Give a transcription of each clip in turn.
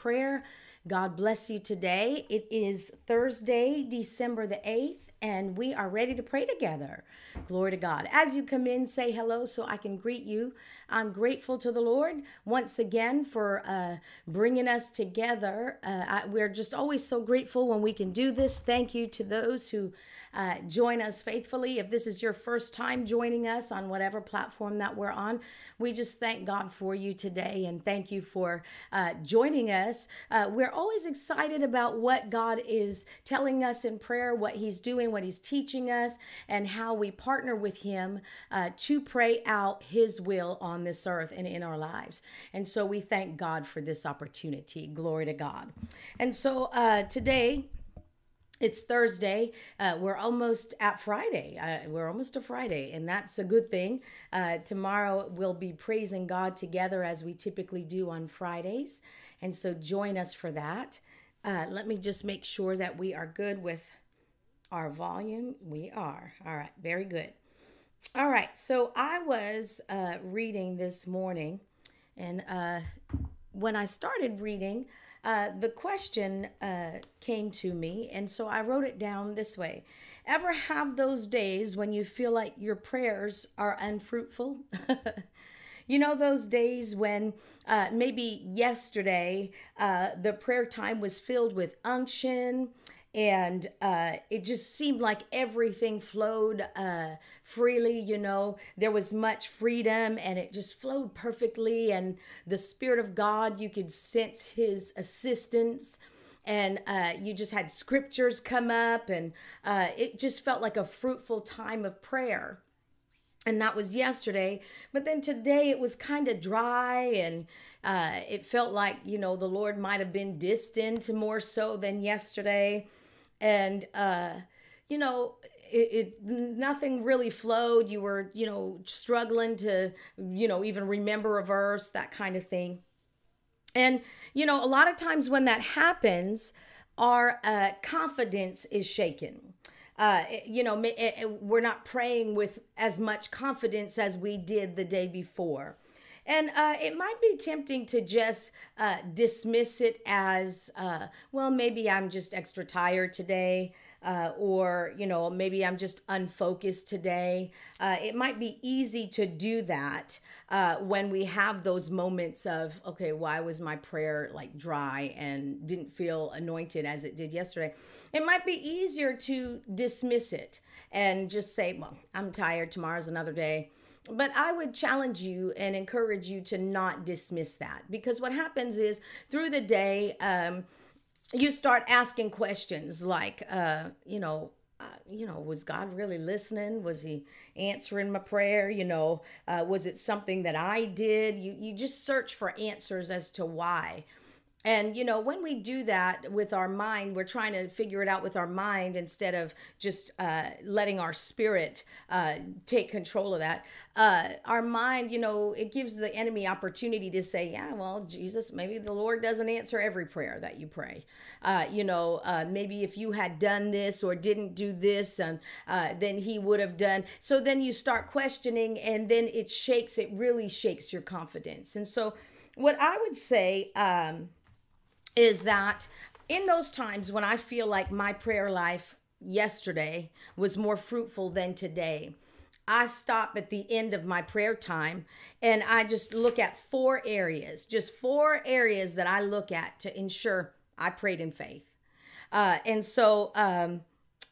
prayer. God bless you today. It is Thursday, December the 8th, and we are ready to pray together. Glory to God. As you come in, say hello so I can greet you. I'm grateful to the Lord once again for uh, bringing us together. Uh, I, we're just always so grateful when we can do this. Thank you to those who uh, join us faithfully. If this is your first time joining us on whatever platform that we're on, we just thank God for you today and thank you for uh, joining us. Uh, we're always excited about what God is telling us in prayer, what He's doing, what He's teaching us, and how we partner with Him uh, to pray out His will on this earth and in our lives. And so we thank God for this opportunity. Glory to God. And so uh, today, it's Thursday. Uh, we're almost at Friday. Uh, we're almost to Friday, and that's a good thing. Uh, tomorrow we'll be praising God together as we typically do on Fridays. And so join us for that. Uh, let me just make sure that we are good with our volume. We are. All right, very good. All right, so I was uh, reading this morning, and uh, when I started reading, uh, the question uh, came to me, and so I wrote it down this way Ever have those days when you feel like your prayers are unfruitful? you know, those days when uh, maybe yesterday uh, the prayer time was filled with unction and uh, it just seemed like everything flowed uh, freely you know? There was much freedom and it just flowed perfectly and the spirit of god you could sense his assistance and uh, you just had scriptures come up and uh, it just felt like a fruitful time of prayer. And that was yesterday but then today it was kind of dry and uh, it felt like you know the lord might have been distant more so than yesterday and uh, you know it, it, nothing really flowed. You were you know struggling to you know even remember a verse that kind of thing. And you know a lot of times when that happens our uh, confidence is shaken. Uh, you know we're not praying with as much confidence as we did the day before and uh, it might be tempting to just uh, dismiss it as, uh, well, maybe I'm just extra tired today. Uh, or you know maybe i'm just unfocused today. Uh, it might be easy to do that uh, when we have those moments of okay why was my prayer like dry and didn't feel anointed as it did yesterday? It might be easier to dismiss it and just say well i'm tired. Tomorrow's another day but I would challenge you and encourage you to not dismiss that because what happens is through the day, um, you start asking questions like, uh, you know, uh, you know, was God really listening? Was He answering my prayer? You know, uh, was it something that I did? You you just search for answers as to why. And, you know, when we do that with our mind, we're trying to figure it out with our mind instead of just uh, letting our spirit uh, take control of that. Uh, our mind, you know, it gives the enemy opportunity to say, yeah, well, Jesus, maybe the Lord doesn't answer every prayer that you pray. Uh, you know, uh, maybe if you had done this or didn't do this, and uh, then he would have done. So then you start questioning, and then it shakes, it really shakes your confidence. And so, what I would say, um, is that in those times when I feel like my prayer life yesterday was more fruitful than today, I stop at the end of my prayer time and I just look at four areas, just four areas that I look at to ensure I prayed in faith. Uh, and so um,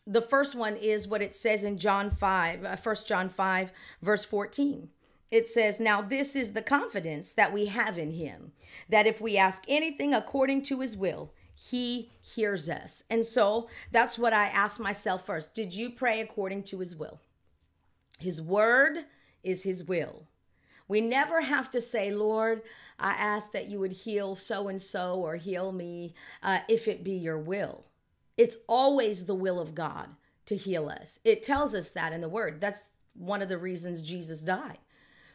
the first one is what it says in John 5, uh, 1 John 5, verse 14 it says, Now this is the confidence that we have in him, that if we ask anything according to his will, he hears us. And so that's what I asked myself first. Did you pray according to his will? His word is his will. We never have to say, Lord, I ask that you would heal so and so or heal me uh, if it be your will. It's always the will of God to heal us. It tells us that in the word. That's one of the reasons Jesus died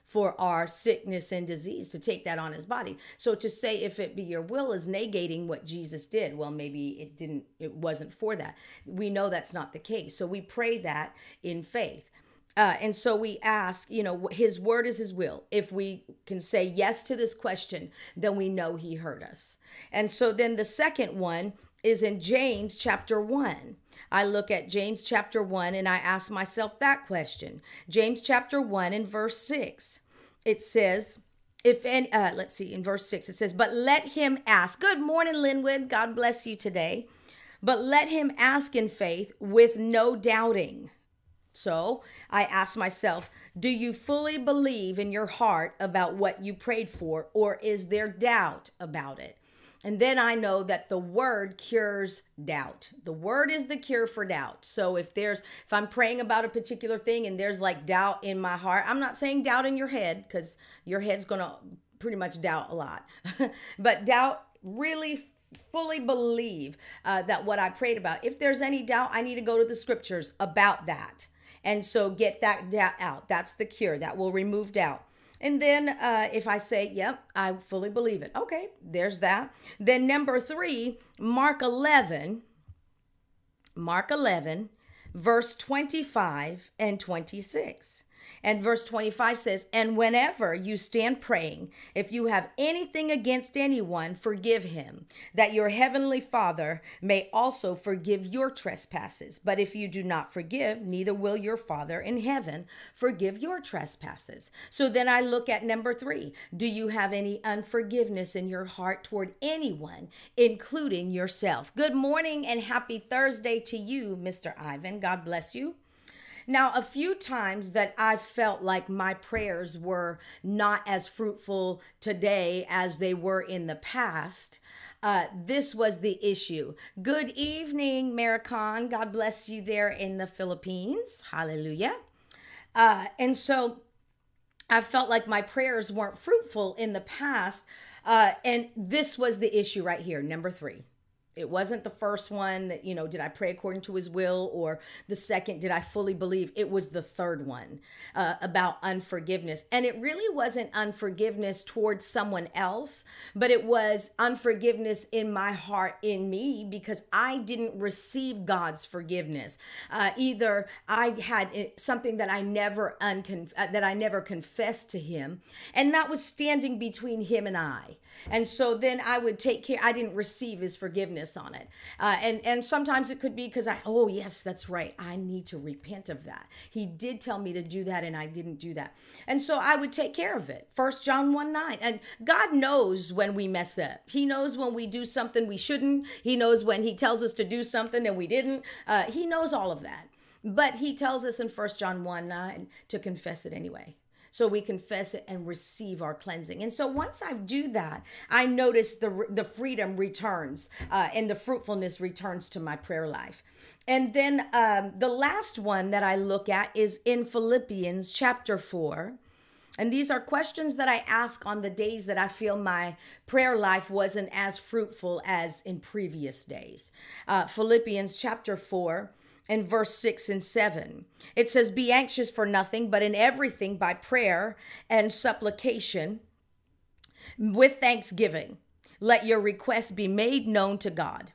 for our sickness and disease to take that on his body. So to say if it be your will is negating what Jesus did. Well, maybe it didn't it wasn't for that. We know that's not the case. So we pray that in faith. Uh, and so we ask, you know, his word is his will. If we can say yes to this question, then we know he heard us. And so then the second one is in James chapter 1. I look at James chapter 1 and I ask myself that question. James chapter 1 in verse 6. It says, if any, uh, let's see, in verse 6, it says, But let him ask. Good morning, Linwood. God bless you today. But let him ask in faith with no doubting. So I ask myself, do you fully believe in your heart about what you prayed for, or is there doubt about it? And then I know that the word cures doubt. The word is the cure for doubt. So if there's, if I'm praying about a particular thing and there's like doubt in my heart, I'm not saying doubt in your head because your head's to pretty much doubt a lot. but doubt really fully believe uh, that what I prayed about, if there's any doubt, I need to go to the scriptures about that. And so get that doubt out. That's the cure that will remove doubt. And then uh, if I say, yep, I fully believe it. Okay, there's that. Then number three, Mark 11, Mark 11, verse 25 and 26. And verse 25 says, And whenever you stand praying, if you have anything against anyone, forgive him, that your heavenly Father may also forgive your trespasses. But if you do not forgive, neither will your Father in heaven forgive your trespasses. So then I look at number three Do you have any unforgiveness in your heart toward anyone, including yourself? Good morning and happy Thursday to you, Mr. Ivan. God bless you. Now, a few times that I felt like my prayers were not as fruitful today as they were in the past. Uh, this was the issue. Good evening, Maricon. God bless you there in the Philippines. Hallelujah. Uh, and so I felt like my prayers weren't fruitful in the past. Uh, and this was the issue right here, number three. It wasn't the first one that, you know, did I pray according to his will? Or the second, did I fully believe? It was the third one uh, about unforgiveness. And it really wasn't unforgiveness towards someone else, but it was unforgiveness in my heart, in me, because I didn't receive God's forgiveness. Uh, either I had something that I never uncon- uh, that I never confessed to him, and that was standing between him and I. And so then I would take care, I didn't receive his forgiveness on it. Uh, and, and sometimes it could be because I, oh, yes, that's right. I need to repent of that. He did tell me to do that and I didn't do that. And so I would take care of it. First John 1 9. And God knows when we mess up. He knows when we do something we shouldn't. He knows when he tells us to do something and we didn't. Uh, he knows all of that. But he tells us in First John 1 9 to confess it anyway so we confess it and receive our cleansing. And so once I do that, I notice the the freedom returns uh, and the fruitfulness returns to my prayer life. And then um, the last one that I look at is in Philippians chapter four. And these are questions that I ask on the days that I feel my prayer life wasn't as fruitful as in previous days. Uh, Philippians chapter 4, in verse 6 and 7. It says, Be anxious for nothing, but in everything by prayer and supplication with thanksgiving. Let your requests be made known to God.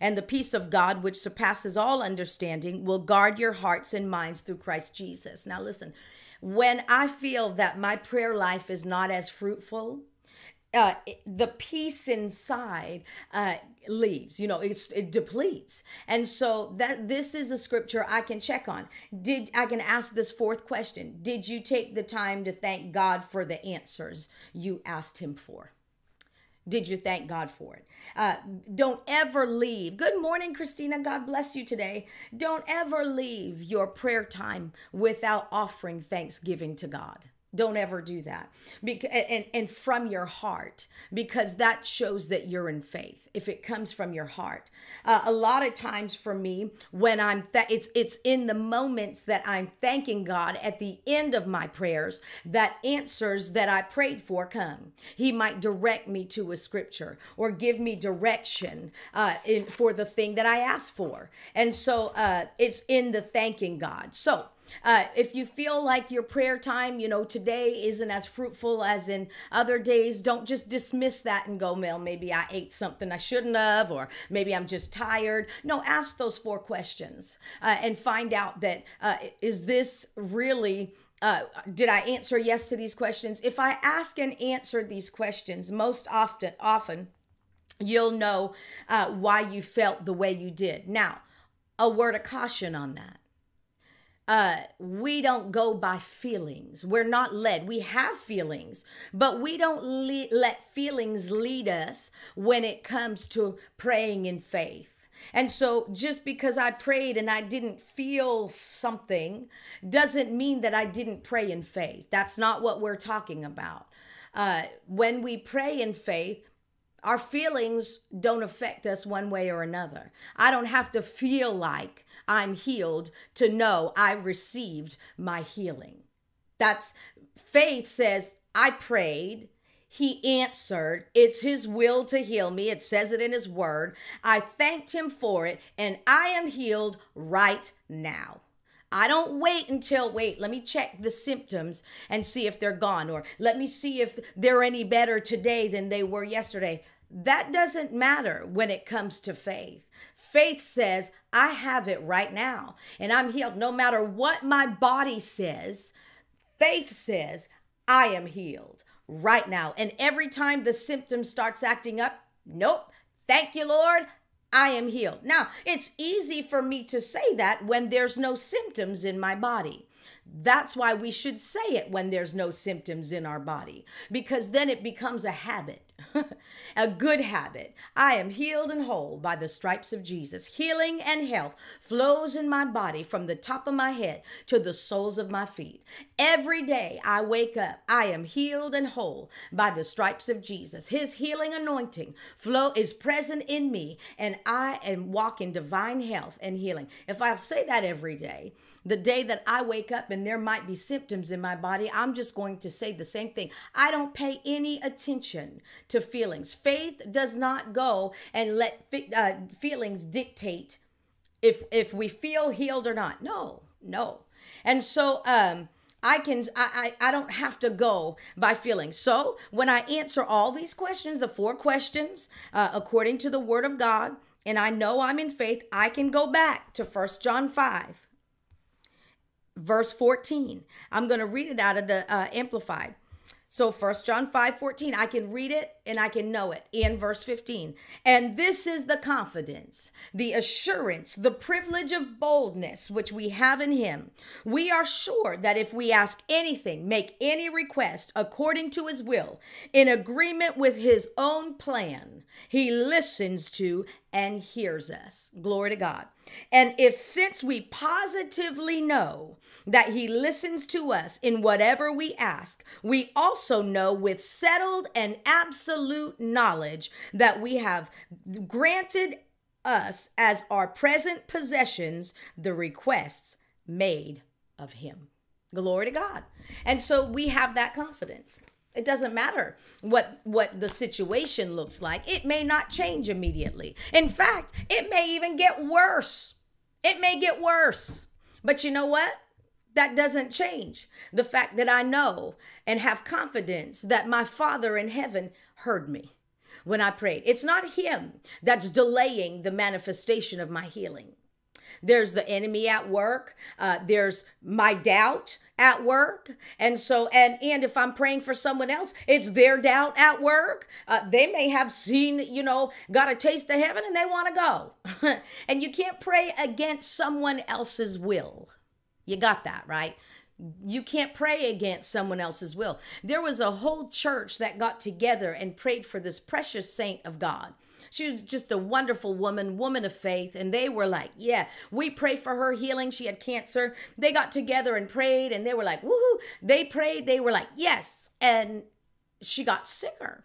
And the peace of God, which surpasses all understanding, will guard your hearts and minds through Christ Jesus. Now, listen, when I feel that my prayer life is not as fruitful, uh, the peace inside uh, leaves you know it's, it depletes and so that this is a scripture i can check on did i can ask this fourth question did you take the time to thank god for the answers you asked him for did you thank God for it? Uh, don't ever leave. Good morning, Christina. God bless you today. Don't ever leave your prayer time without offering thanksgiving to God. Don't ever do that. Because, and, and from your heart, because that shows that you're in faith if it comes from your heart. Uh, a lot of times for me, when I'm that it's it's in the moments that I'm thanking God at the end of my prayers that answers that I prayed for come. He might direct me to a scripture or give me direction uh, in, for the thing that I asked for. And so uh, it's in the thanking God. So Uh, if you feel like your prayer time, you know, today isn't as fruitful as in other days, don't just dismiss that and go, well, maybe I ate something I shouldn't have, or maybe I'm just tired. No, ask those four questions uh, and find out that uh, is this really uh, did I answer yes to these questions? If I ask and answer these questions, most often, often, you'll know uh, why you felt the way you did. Now, a word of caution on that. Uh, we don't go by feelings. We're not led. We have feelings, but we don't le- let feelings lead us when it comes to praying in faith. And so just because I prayed and I didn't feel something doesn't mean that I didn't pray in faith. That's not what we're talking about. Uh, when we pray in faith, our feelings don't affect us one way or another. I don't have to feel like I'm healed to know I received my healing. That's faith says, I prayed he answered, It's His will to heal me. It says it in His word. I thanked Him for it, and I am healed right now. I don't wait until, wait, let me check the symptoms and see if they're gone, or let me see if they're any better today than they were yesterday. That doesn't matter when it comes to faith. Faith says, I have it right now, and I'm healed. No matter what my body says, faith says, I am healed right now. And every time the symptom starts acting up, nope, thank you, Lord. I am healed. Now, it's easy for me to say that when there's no symptoms in my body. That's why we should say it when there's no symptoms in our body, because then it becomes a habit. a good habit. I am healed and whole by the stripes of Jesus. Healing and health flows in my body from the top of my head to the soles of my feet. Every day I wake up, I am healed and whole by the stripes of Jesus. His healing anointing flow is present in me, and I am walking divine health and healing. If I say that every day, the day that I wake up and there might be symptoms in my body, I'm just going to say the same thing. I don't pay any attention to feelings. Faith does not go and let uh, feelings dictate if if we feel healed or not. No, no. And so um I can I, I I don't have to go by feelings. So when I answer all these questions, the four questions uh, according to the Word of God, and I know I'm in faith, I can go back to First John five verse 14. I'm going to read it out of the uh, Amplified. So First John 5 14, I can read it and I can know it in verse 15. And this is the confidence, the assurance, the privilege of boldness which we have in him. We are sure that if we ask anything, make any request according to his will, in agreement with his own plan, he listens to and hears us. Glory to God. And if since we positively know that he listens to us in whatever we ask, we also know with settled and absolute knowledge that we have granted us as our present possessions the requests made of him. Glory to God. And so we have that confidence. It doesn't matter what what the situation looks like. It may not change immediately. In fact, it may even get worse. It may get worse. But you know what? That doesn't change the fact that I know and have confidence that my Father in heaven heard me when I prayed. It's not Him that's delaying the manifestation of my healing. There's the enemy at work. Uh, there's my doubt at work. And so and and if i'm praying for someone else it's their doubt at work. Uh, they may have seen you know got a taste of heaven and they want to go. And you can't pray against someone else's will. You got that right? You can't pray against someone else's will. There was a whole church that got together and prayed for this precious saint of God. She was just a wonderful woman, woman of faith. And they were like, yeah, we pray for her healing. She had cancer. They got together and prayed and they were like, woohoo. They prayed. They were like, yes. And she got sicker.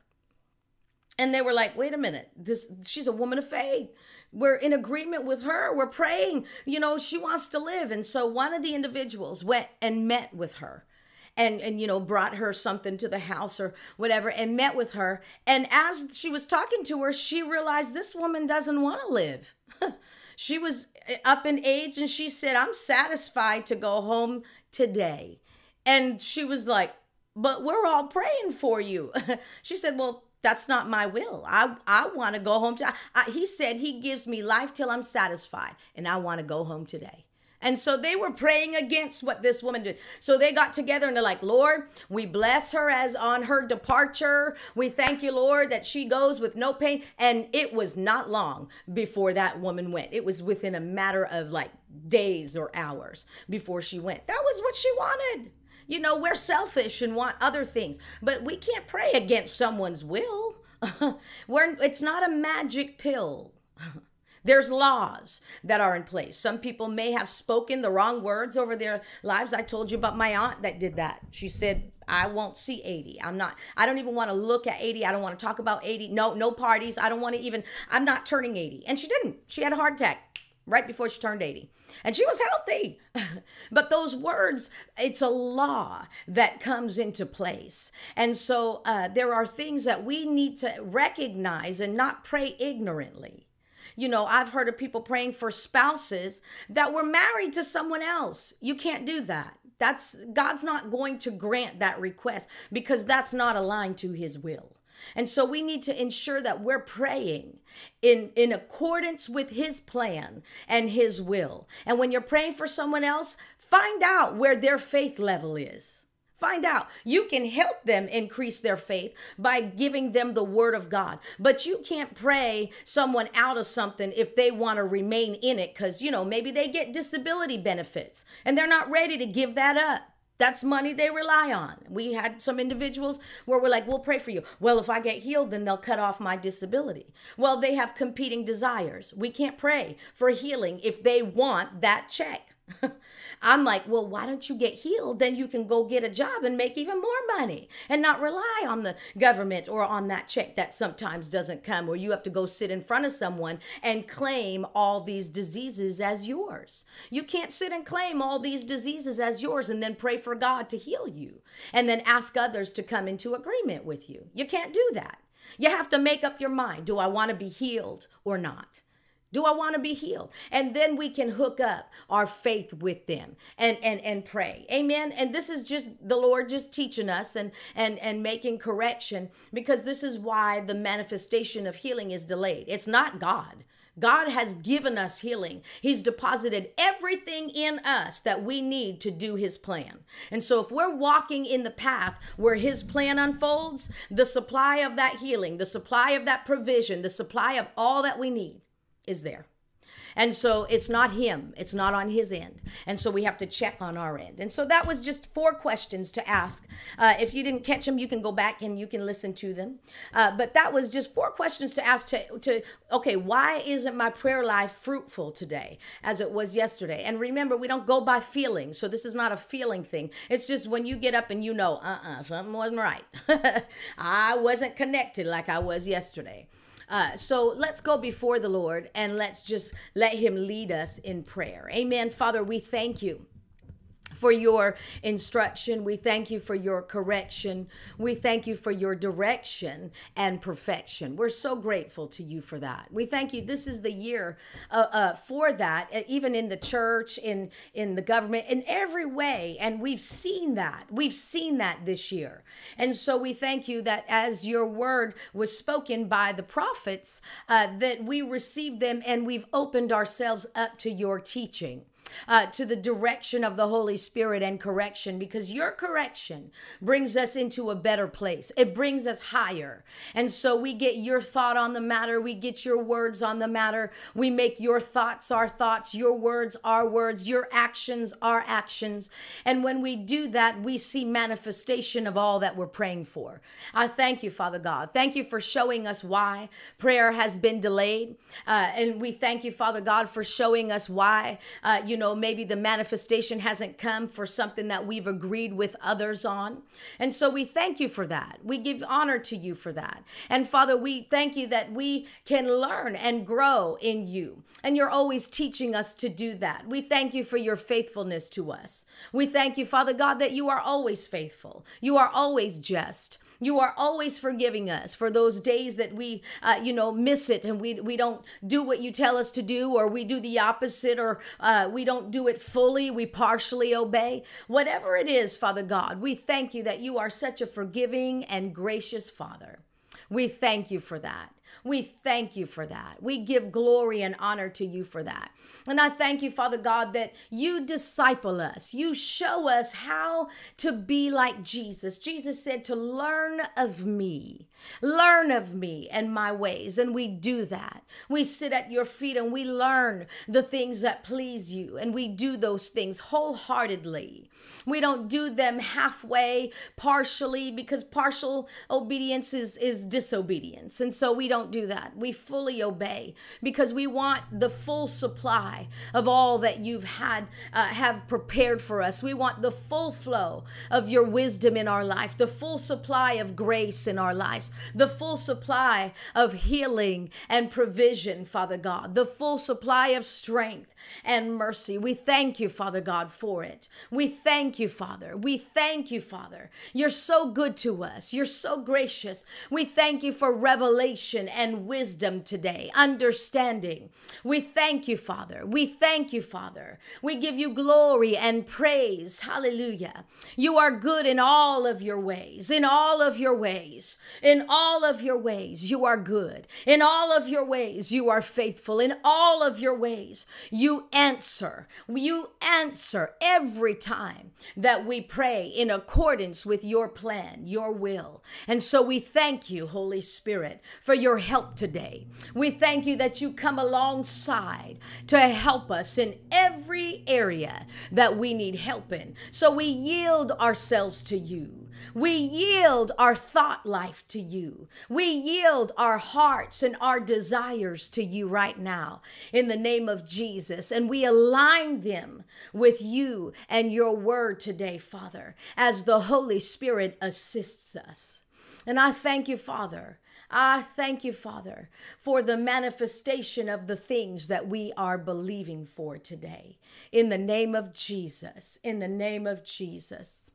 And they were like, wait a minute, this she's a woman of faith. We're in agreement with her. We're praying. You know, she wants to live. And so one of the individuals went and met with her and and you know brought her something to the house or whatever and met with her and as she was talking to her she realized this woman doesn't want to live She was eh, up in age and she said, I'm satisfied to go home today. And she was like, But we're all praying for you. she said, Well, that's not my will. I I want to go home. To, I, he said he gives me life till I'm satisfied, and I want to go home today. And so they were praying against what this woman did. So they got together and they're like, Lord, we bless her as on her departure. We thank you, Lord, that she goes with no pain. And it was not long before that woman went. It was within a matter of like days or hours before she went. That was what she wanted. You know, we're selfish and want other things, but we can't pray against someone's will. we're, it's not a magic pill. There's laws that are in place. Some people may have spoken the wrong words over their lives. I told you about my aunt that did that. She said, I won't see 80. I'm not, I don't even want to look at 80. I don't want to talk about 80. No, no parties. I don't want to even, I'm not turning 80. And she didn't. She had a heart attack right before she turned 80. And she was healthy. but those words, it's a law that comes into place. And so uh, there are things that we need to recognize and not pray ignorantly. You know, I've heard of people praying for spouses that were married to someone else. You can't do that. That's God's not going to grant that request because that's not aligned to his will. And so we need to ensure that we're praying in, in accordance with his plan and his will. And when you're praying for someone else, find out where their faith level is. Find out. You can help them increase their faith by giving them the word of God. But you can't pray someone out of something if they want to remain in it because, you know, maybe they get disability benefits and they're not ready to give that up. That's money they rely on. We had some individuals where we're like, we'll pray for you. Well, if I get healed, then they'll cut off my disability. Well, they have competing desires. We can't pray for healing if they want that check. I'm like, well, why don't you get healed? Then you can go get a job and make even more money and not rely on the government or on that check that sometimes doesn't come, or you have to go sit in front of someone and claim all these diseases as yours. You can't sit and claim all these diseases as yours and then pray for God to heal you and then ask others to come into agreement with you. You can't do that. You have to make up your mind do I want to be healed or not? Do I want to be healed? And then we can hook up our faith with them and and and pray. Amen. And this is just the Lord just teaching us and and and making correction because this is why the manifestation of healing is delayed. It's not God. God has given us healing. He's deposited everything in us that we need to do His plan. And so, if we're walking in the path where His plan unfolds, the supply of that healing, the supply of that provision, the supply of all that we need is there. And so it's not him, it's not on his end. And so we have to check on our end. And so that was just four questions to ask. Uh, if you didn't catch them, you can go back and you can listen to them. Uh, but that was just four questions to ask to, to, okay, why isn't my prayer life fruitful today as it was yesterday? And remember, we don't go by feeling. So this is not a feeling thing. It's just when you get up and you know, uh uh-uh, uh, something wasn't right. I wasn't connected like I was yesterday. Uh, so let's go before the Lord and let's just let Him lead us in prayer. Amen. Father, we thank you for your instruction. We thank you for your correction. We thank you for your direction and perfection. We're so grateful to you for that. We thank you. This is the year uh, uh, for that, uh, even in the church, in in the government, in every way. And we've seen that. We've seen that this year. And so we thank you that as your word was spoken by the prophets, uh, that we received them and we've opened ourselves up to your teaching uh, to the direction of the Holy Spirit and correction because your correction brings us into a better place. It brings us higher. And so we get your thought on the matter, we get your words on the matter, we make your thoughts our thoughts, your words our words, your actions our actions. And when we do that, we see manifestation of all that we're praying for. I thank you, Father God. Thank you for showing us why prayer has been delayed. Uh, and we thank you, Father God, for showing us why, uh, you you know, maybe the manifestation hasn't come for something that we've agreed with others on. And so we thank you for that. We give honor to you for that. And Father, we thank you that we can learn and grow in you. And you're always teaching us to do that. We thank you for your faithfulness to us. We thank you, Father God, that you are always faithful. You are always just. You are always forgiving us for those days that we, uh, you know, miss it and we, we don't do what you tell us to do, or we do the opposite, or uh, we don't do it fully, we partially obey. Whatever it is, Father God, we thank you that you are such a forgiving and gracious Father. We thank you for that. We thank you for that. We give glory and honor to you for that. And I thank you, Father God, that you disciple us. You show us how to be like Jesus. Jesus said to learn of me. Learn of me and my ways. And we do that. We sit at your feet and we learn the things that please you. And we do those things wholeheartedly. We don't do them halfway, partially, because partial obedience is, is disobedience. And so we don't do that. We fully obey because we want the full supply of all that you've had, uh, have prepared for us. We want the full flow of your wisdom in our life, the full supply of grace in our lives, the full supply of healing and provision, Father God, the full supply of strength and mercy. We thank you, Father God, for it. We thank you, Father. We thank you, Father. You're so good to us. You're so gracious. We thank you for revelation and wisdom today, understanding. We thank you, Father. We thank you, Father. We give you glory and praise. Hallelujah. You are good in all of your ways, in all of your ways, in all of your ways. You are good. In all of your ways, you are faithful. In all of your ways, you answer. You answer every time that we pray in accordance with your plan, your will. And so we thank you, Holy Spirit, for your help today. We thank you that you come alongside to help us in every area that we need help in. So we yield ourselves to you. We yield our thought life to you. We yield our hearts and our desires to you right now in the name of Jesus. And we align them with you and your word today, Father, as the Holy Spirit assists us. And I thank you, Father. I thank you, Father, for the manifestation of the things that we are believing for today. In the name of Jesus, in the name of Jesus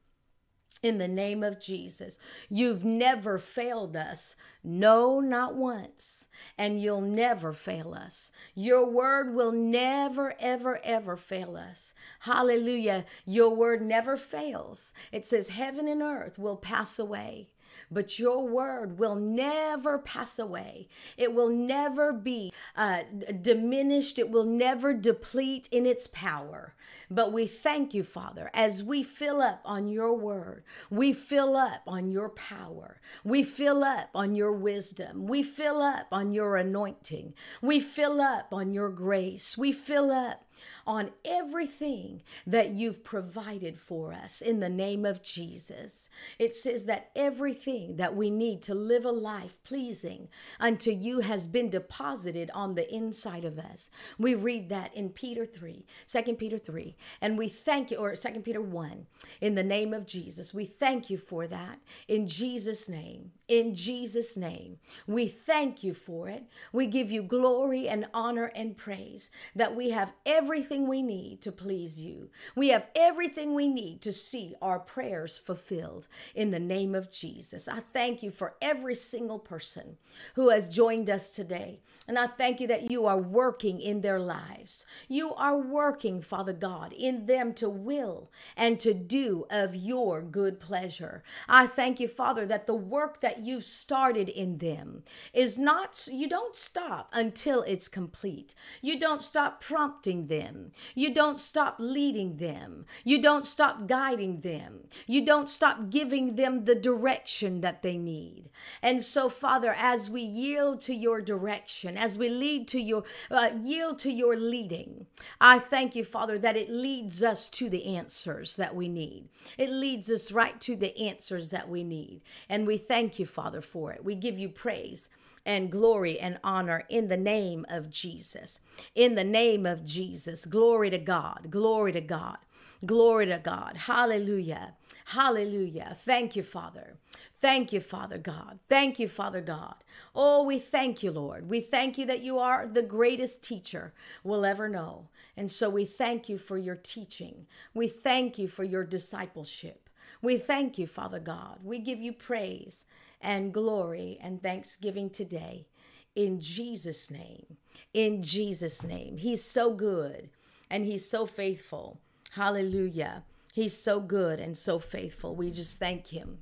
in the name of Jesus. You've never failed us. No, not once. And you'll never fail us. Your word will never, ever, ever fail us. Hallelujah. Your word never fails. It says, Heaven and earth will pass away but your word will never pass away. It will never be uh, diminished. It will never deplete in its power. But we thank you, Father, as we fill up on your word, we fill up on your power, we fill up on your wisdom, we fill up on your anointing, we fill up on your grace, we fill up on everything that you've provided for us in the name of Jesus. It says that everything that we need to live a life pleasing unto you has been deposited on the inside of us. We read that in Peter 3, 2 Peter 3, and we thank you, or 2 Peter 1, in the name of Jesus. We thank you for that in Jesus' name. In Jesus' name, we thank you for it. We give you glory and honor and praise that we have everything we need to please you. We have everything we need to see our prayers fulfilled in the name of Jesus. I thank you for every single person who has joined us today. And I thank you that you are working in their lives. You are working, Father God, in them to will and to do of your good pleasure. I thank you, Father, that the work that you've started in them is not, you don't stop until it's complete. You don't stop prompting them. You don't stop leading them. You don't stop guiding them. You don't stop giving them the direction that they need. And so, Father, as we yield to your direction, as we lead to your, uh, yield to your leading, I thank you, Father, that it leads us to the answers that we need. It leads us right to the answers that we need. And we thank you, Father, for it. We give you praise and glory and honor in the name of Jesus. In the name of Jesus. Glory to God. Glory to God. Glory to God. Hallelujah. Hallelujah. Thank you, Father. Thank you, Father God. Thank you, Father God. Oh, we thank you, Lord. We thank you that you are the greatest teacher we'll ever know. And so we thank you for your teaching. We thank you for your discipleship. We thank you, Father God. We give you praise and glory and thanksgiving today in Jesus' name. In Jesus' name. He's so good and he's so faithful. Hallelujah. He's so good and so faithful. We just thank him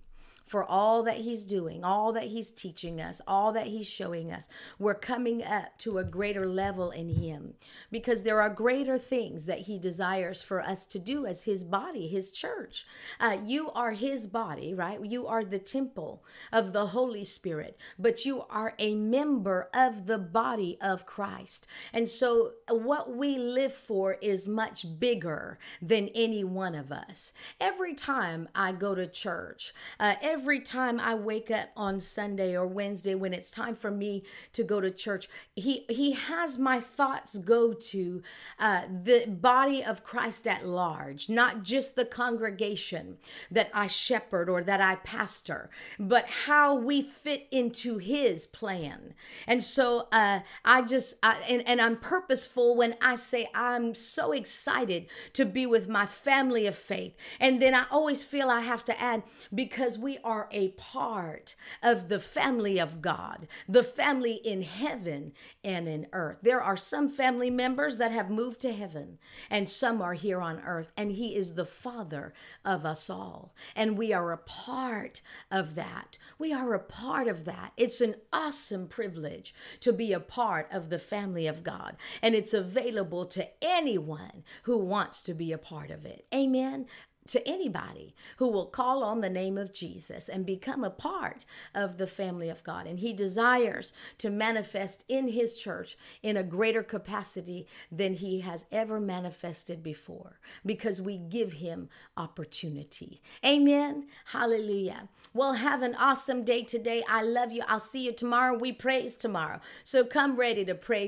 for all that he's doing, all that he's teaching us, all that he's showing us. We're coming up to a greater level in him because there are greater things that he desires for us to do as his body, his church. Uh, you are his body, right? You are the temple of the Holy Spirit, but you are a member of the body of Christ. And so what we live for is much bigger than any one of us. Every time I go to church, uh, every every time I wake up on Sunday or Wednesday when it's time for me to go to church, he he has my thoughts go to uh, the body of Christ at large, not just the congregation that I shepherd or that I pastor, but how we fit into His plan. And so uh, I just I, and and I'm purposeful when I say I'm so excited to be with my family of faith, and then I always feel I have to add because we are are a part of the family of God, the family in heaven and in earth. There are some family members that have moved to heaven, and some are here on earth, and He is the Father of us all. And we are a part of that. We are a part of that. It's an awesome privilege to be a part of the family of God, and it's available to anyone who wants to be a part of it. Amen to anybody who will call on the name of Jesus and become a part of the family of God. And He desires to manifest in His church in a greater capacity than He has ever manifested before because we give Him opportunity. Amen. Hallelujah. Well, have an awesome day today. I love you. I'll see you tomorrow. We praise tomorrow. So come ready to praise